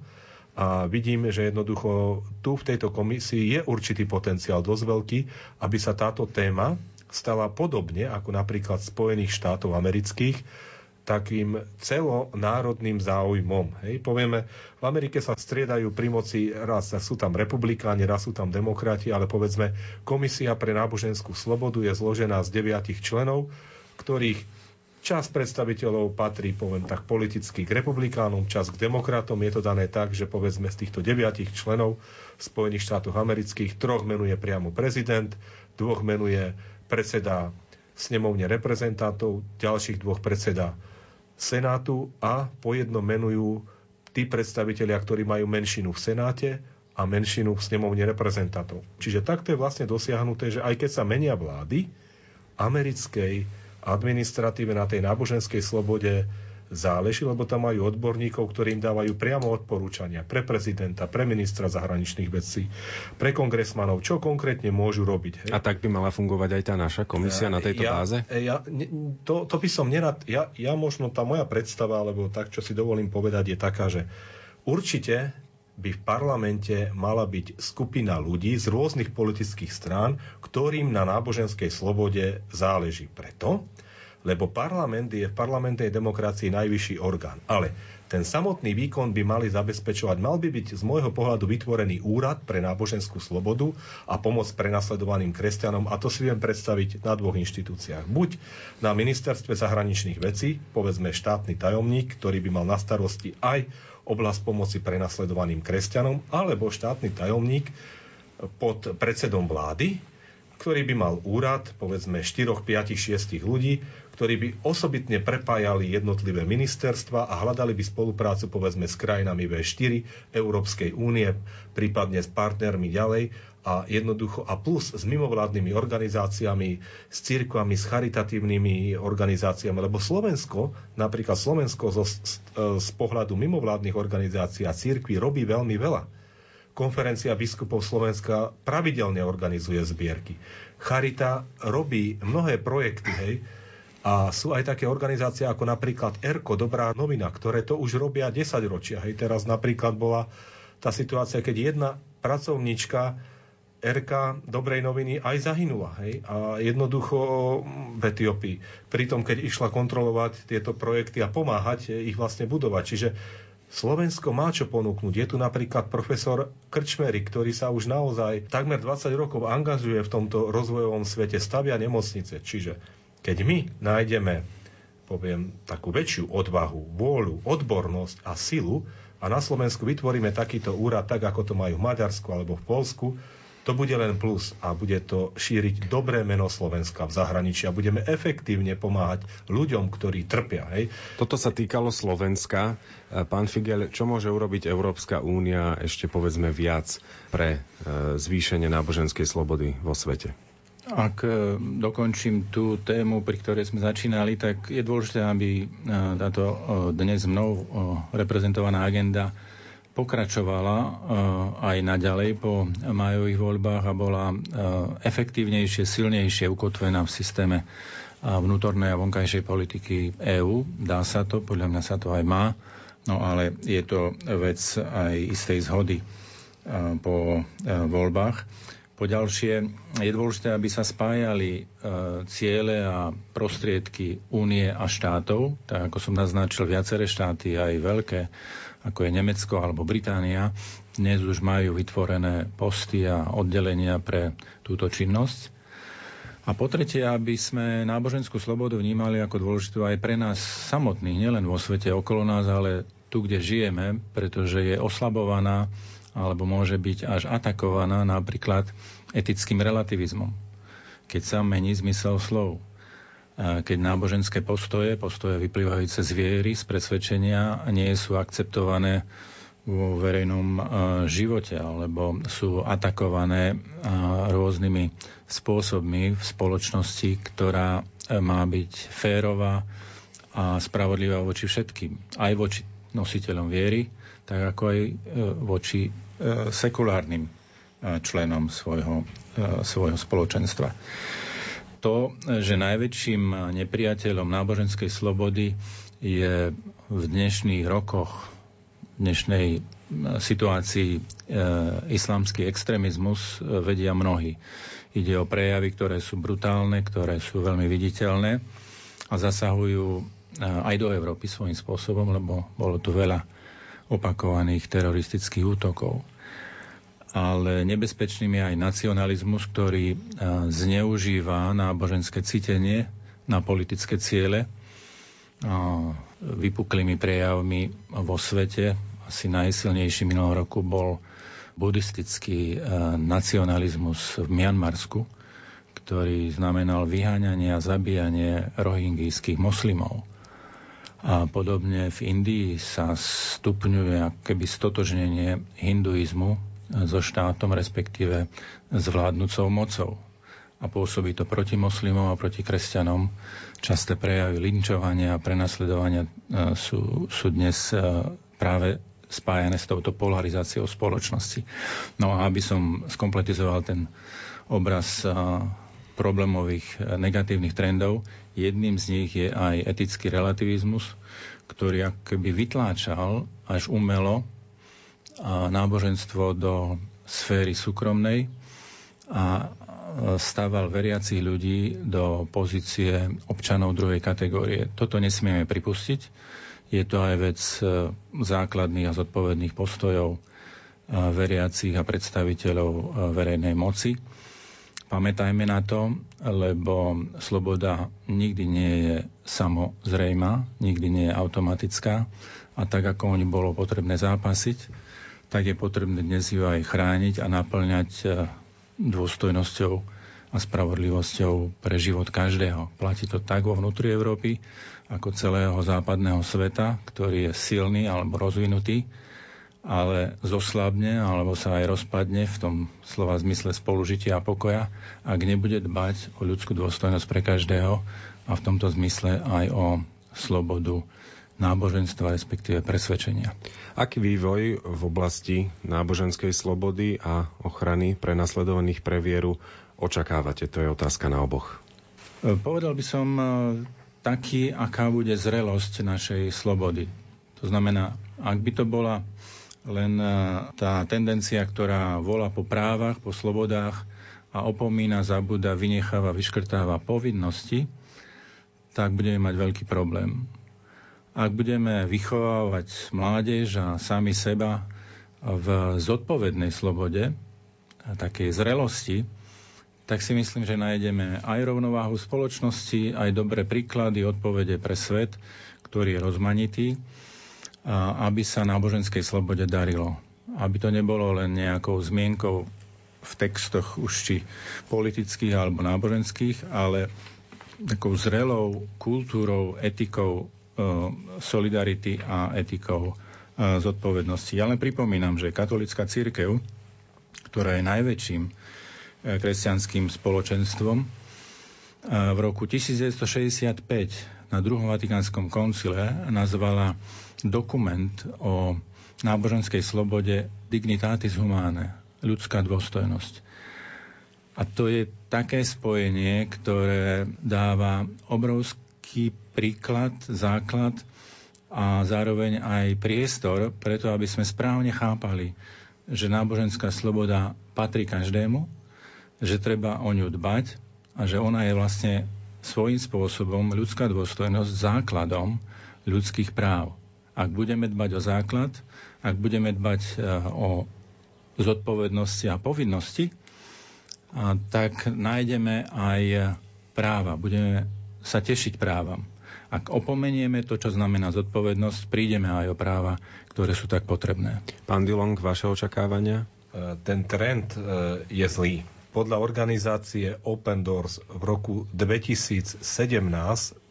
A vidím, že jednoducho tu v tejto komisii je určitý potenciál dosť veľký, aby sa táto téma stala podobne ako napríklad Spojených štátov amerických, takým celonárodným záujmom. Hej, povieme, v Amerike sa striedajú pri moci, raz sú tam republikáni, raz sú tam demokrati, ale povedzme, Komisia pre náboženskú slobodu je zložená z deviatich členov, ktorých čas predstaviteľov patrí, poviem tak, politicky k republikánom, čas k demokratom. Je to dané tak, že povedzme z týchto deviatich členov Spojených štátoch amerických troch menuje priamo prezident, dvoch menuje predseda snemovne reprezentantov, ďalších dvoch predseda Senátu a po jedno menujú tí predstavitelia, ktorí majú menšinu v Senáte a menšinu v snemovne reprezentantov. Čiže takto je vlastne dosiahnuté, že aj keď sa menia vlády, americkej administratíve na tej náboženskej slobode záleží, lebo tam majú odborníkov, ktorí im dávajú priamo odporúčania pre prezidenta, pre ministra zahraničných vecí, pre kongresmanov, čo konkrétne môžu robiť. Hej. A tak by mala fungovať aj tá naša komisia ja, na tejto ja, báze? Ja, to, to by som nerad... Ja, ja možno tá moja predstava, alebo tak, čo si dovolím povedať, je taká, že určite by v parlamente mala byť skupina ľudí z rôznych politických strán, ktorým na náboženskej slobode záleží. Preto, lebo parlament je v parlamentnej demokracii najvyšší orgán. Ale ten samotný výkon by mali zabezpečovať, mal by byť z môjho pohľadu vytvorený úrad pre náboženskú slobodu a pomoc prenasledovaným kresťanom a to si viem predstaviť na dvoch inštitúciách. Buď na ministerstve zahraničných vecí, povedzme štátny tajomník, ktorý by mal na starosti aj oblasť pomoci prenasledovaným kresťanom, alebo štátny tajomník pod predsedom vlády, ktorý by mal úrad, povedzme 4, 5, 6 ľudí, ktorí by osobitne prepájali jednotlivé ministerstva a hľadali by spoluprácu povedzme s krajinami V4 Európskej únie, prípadne s partnermi ďalej a jednoducho a plus s mimovládnymi organizáciami, s církvami, s charitatívnymi organizáciami, lebo Slovensko, napríklad Slovensko zo, z, z pohľadu mimovládnych organizácií a církví robí veľmi veľa. Konferencia biskupov Slovenska pravidelne organizuje zbierky. Charita robí mnohé projekty, hej, a sú aj také organizácie ako napríklad ERKO, Dobrá novina, ktoré to už robia 10 ročia. Hej, teraz napríklad bola tá situácia, keď jedna pracovníčka RK Dobrej noviny aj zahynula. Hej? A jednoducho v Etiópii. Pritom, keď išla kontrolovať tieto projekty a pomáhať ich vlastne budovať. Čiže Slovensko má čo ponúknuť. Je tu napríklad profesor Krčmery, ktorý sa už naozaj takmer 20 rokov angažuje v tomto rozvojovom svete, stavia nemocnice. Čiže keď my nájdeme, poviem, takú väčšiu odvahu, vôľu, odbornosť a silu a na Slovensku vytvoríme takýto úrad, tak ako to majú v Maďarsku alebo v Polsku, to bude len plus a bude to šíriť dobré meno Slovenska v zahraničí a budeme efektívne pomáhať ľuďom, ktorí trpia. Hej. Toto sa týkalo Slovenska. Pán Figel, čo môže urobiť Európska únia ešte povedzme viac pre e, zvýšenie náboženskej slobody vo svete? Ak e, dokončím tú tému, pri ktorej sme začínali, tak je dôležité, aby e, táto e, dnes mnou reprezentovaná agenda pokračovala aj naďalej po majových voľbách a bola efektívnejšie, silnejšie ukotvená v systéme vnútornej a vonkajšej politiky EÚ. Dá sa to, podľa mňa sa to aj má, no ale je to vec aj istej zhody po voľbách. Poďalšie je dôležité, aby sa spájali e, ciele a prostriedky únie a štátov, tak ako som naznačil, viaceré štáty, aj veľké, ako je Nemecko alebo Británia, dnes už majú vytvorené posty a oddelenia pre túto činnosť. A po tretie, aby sme náboženskú slobodu vnímali ako dôležitú aj pre nás samotných, nielen vo svete okolo nás, ale tu, kde žijeme, pretože je oslabovaná alebo môže byť až atakovaná napríklad etickým relativizmom, keď sa mení zmysel slov, keď náboženské postoje, postoje vyplývajúce z viery, z presvedčenia nie sú akceptované vo verejnom živote alebo sú atakované rôznymi spôsobmi v spoločnosti, ktorá má byť férová a spravodlivá voči všetkým. Aj voči nositeľom viery, tak ako aj e, voči e, sekulárnym e, členom svojho, svojho spoločenstva. To, že najväčším nepriateľom náboženskej slobody je v dnešných rokoch, v dnešnej situácii e, islamský extrémizmus vedia mnohí. Ide o prejavy, ktoré sú brutálne, ktoré sú veľmi viditeľné a zasahujú aj do Európy svojím spôsobom, lebo bolo tu veľa opakovaných teroristických útokov. Ale nebezpečným je aj nacionalizmus, ktorý zneužíva náboženské cítenie na politické ciele vypuklými prejavmi vo svete. Asi najsilnejší minulého roku bol buddhistický nacionalizmus v Mianmarsku, ktorý znamenal vyháňanie a zabíjanie rohingijských moslimov. A podobne v Indii sa stupňuje keby stotožnenie hinduizmu so štátom, respektíve s vládnúcou mocou. A pôsobí to proti moslimom a proti kresťanom. Časté prejavy linčovania a prenasledovania e, sú, sú dnes e, práve spájané s touto polarizáciou spoločnosti. No a aby som skompletizoval ten obraz e, problémových negatívnych trendov, Jedným z nich je aj etický relativizmus, ktorý akoby vytláčal až umelo náboženstvo do sféry súkromnej a stával veriacich ľudí do pozície občanov druhej kategórie. Toto nesmieme pripustiť. Je to aj vec e, základných a zodpovedných postojov e, veriacich a predstaviteľov verejnej moci. Pamätajme na to, lebo sloboda nikdy nie je samozrejma, nikdy nie je automatická a tak, ako oni bolo potrebné zápasiť, tak je potrebné dnes ju aj chrániť a naplňať dôstojnosťou a spravodlivosťou pre život každého. Platí to tak vo vnútri Európy, ako celého západného sveta, ktorý je silný alebo rozvinutý, ale zoslabne alebo sa aj rozpadne v tom slova zmysle spolužitia a pokoja, ak nebude dbať o ľudskú dôstojnosť pre každého a v tomto zmysle aj o slobodu náboženstva, respektíve presvedčenia. Aký vývoj v oblasti náboženskej slobody a ochrany pre nasledovaných pre vieru očakávate? To je otázka na oboch. E, povedal by som e, taký, aká bude zrelosť našej slobody. To znamená, ak by to bola len e, tá tendencia, ktorá volá po právach, po slobodách a opomína, zabúda, vynecháva, vyškrtáva povinnosti, tak budeme mať veľký problém. Ak budeme vychovávať mládež a sami seba v zodpovednej slobode, a takej zrelosti, tak si myslím, že nájdeme aj rovnováhu spoločnosti, aj dobré príklady, odpovede pre svet, ktorý je rozmanitý, aby sa náboženskej slobode darilo. Aby to nebolo len nejakou zmienkou v textoch už či politických alebo náboženských, ale takou zrelou kultúrou, etikou E, solidarity a etikou e, zodpovednosti. Ja len pripomínam, že katolická církev, ktorá je najväčším e, kresťanským spoločenstvom, v roku 1965 na druhom Vatikánskom koncile nazvala dokument o náboženskej slobode Dignitatis Humane, ľudská dôstojnosť. A to je také spojenie, ktoré dáva obrovský príklad, základ a zároveň aj priestor preto, aby sme správne chápali, že náboženská sloboda patrí každému, že treba o ňu dbať a že ona je vlastne svojím spôsobom ľudská dôstojnosť základom ľudských práv. Ak budeme dbať o základ, ak budeme dbať e, o zodpovednosti a povinnosti, a tak nájdeme aj práva, budeme sa tešiť právam. Ak opomenieme to, čo znamená zodpovednosť, prídeme aj o práva, ktoré sú tak potrebné. Pán Dilong, vaše očakávania? E, ten trend e, je zlý. Podľa organizácie Open Doors v roku 2017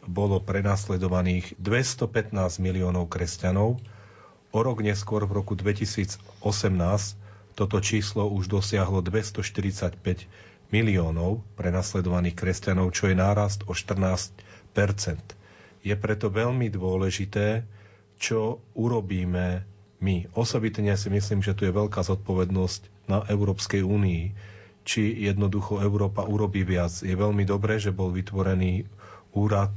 bolo prenasledovaných 215 miliónov kresťanov. O rok neskôr v roku 2018 toto číslo už dosiahlo 245 miliónov prenasledovaných kresťanov, čo je nárast o 14% je preto veľmi dôležité, čo urobíme my. Osobitne si myslím, že tu je veľká zodpovednosť na Európskej únii, či jednoducho Európa urobí viac. Je veľmi dobré, že bol vytvorený úrad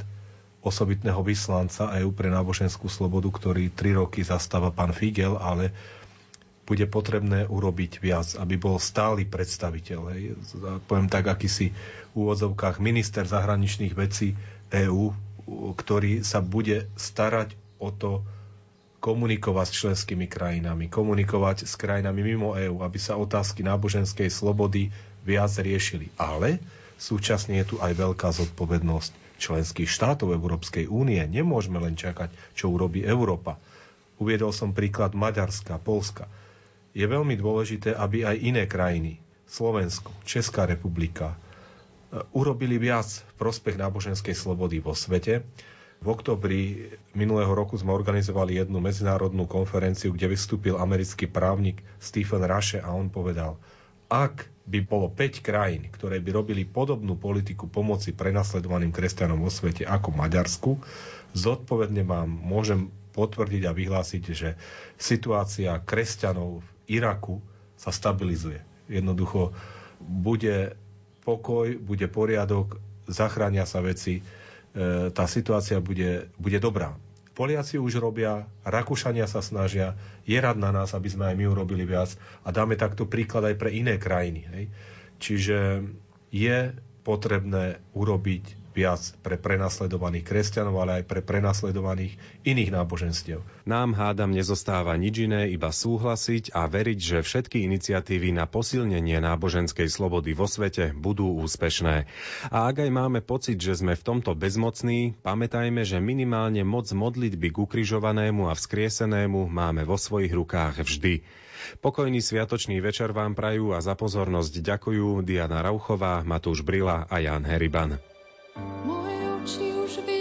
osobitného vyslanca EÚ pre náboženskú slobodu, ktorý tri roky zastáva pán Figel, ale bude potrebné urobiť viac, aby bol stály predstaviteľ. Hej. Poviem tak, akýsi v úvodzovkách minister zahraničných vecí EÚ ktorý sa bude starať o to komunikovať s členskými krajinami, komunikovať s krajinami mimo EÚ, aby sa otázky náboženskej slobody viac riešili. Ale súčasne je tu aj veľká zodpovednosť členských štátov Európskej únie. Nemôžeme len čakať, čo urobí Európa. Uviedol som príklad Maďarska, Polska. Je veľmi dôležité, aby aj iné krajiny, Slovensko, Česká republika, urobili viac prospech náboženskej slobody vo svete. V oktobri minulého roku sme organizovali jednu medzinárodnú konferenciu, kde vystúpil americký právnik Stephen Rashe a on povedal, ak by bolo 5 krajín, ktoré by robili podobnú politiku pomoci prenasledovaným kresťanom vo svete ako Maďarsku, zodpovedne vám môžem potvrdiť a vyhlásiť, že situácia kresťanov v Iraku sa stabilizuje. Jednoducho bude pokoj, bude poriadok, zachránia sa veci, e, tá situácia bude, bude dobrá. Poliaci už robia, Rakúšania sa snažia, je rad na nás, aby sme aj my urobili viac a dáme takto príklad aj pre iné krajiny. Hej. Čiže je potrebné urobiť viac pre prenasledovaných kresťanov, ale aj pre prenasledovaných iných náboženstiev. Nám hádam nezostáva nič iné, iba súhlasiť a veriť, že všetky iniciatívy na posilnenie náboženskej slobody vo svete budú úspešné. A ak aj máme pocit, že sme v tomto bezmocní, pamätajme, že minimálne moc modlitby k ukrižovanému a vzkriesenému máme vo svojich rukách vždy. Pokojný sviatočný večer vám prajú a za pozornosť ďakujú Diana Rauchová, Matúš Brila a Jan Heriban. Moje oči už videli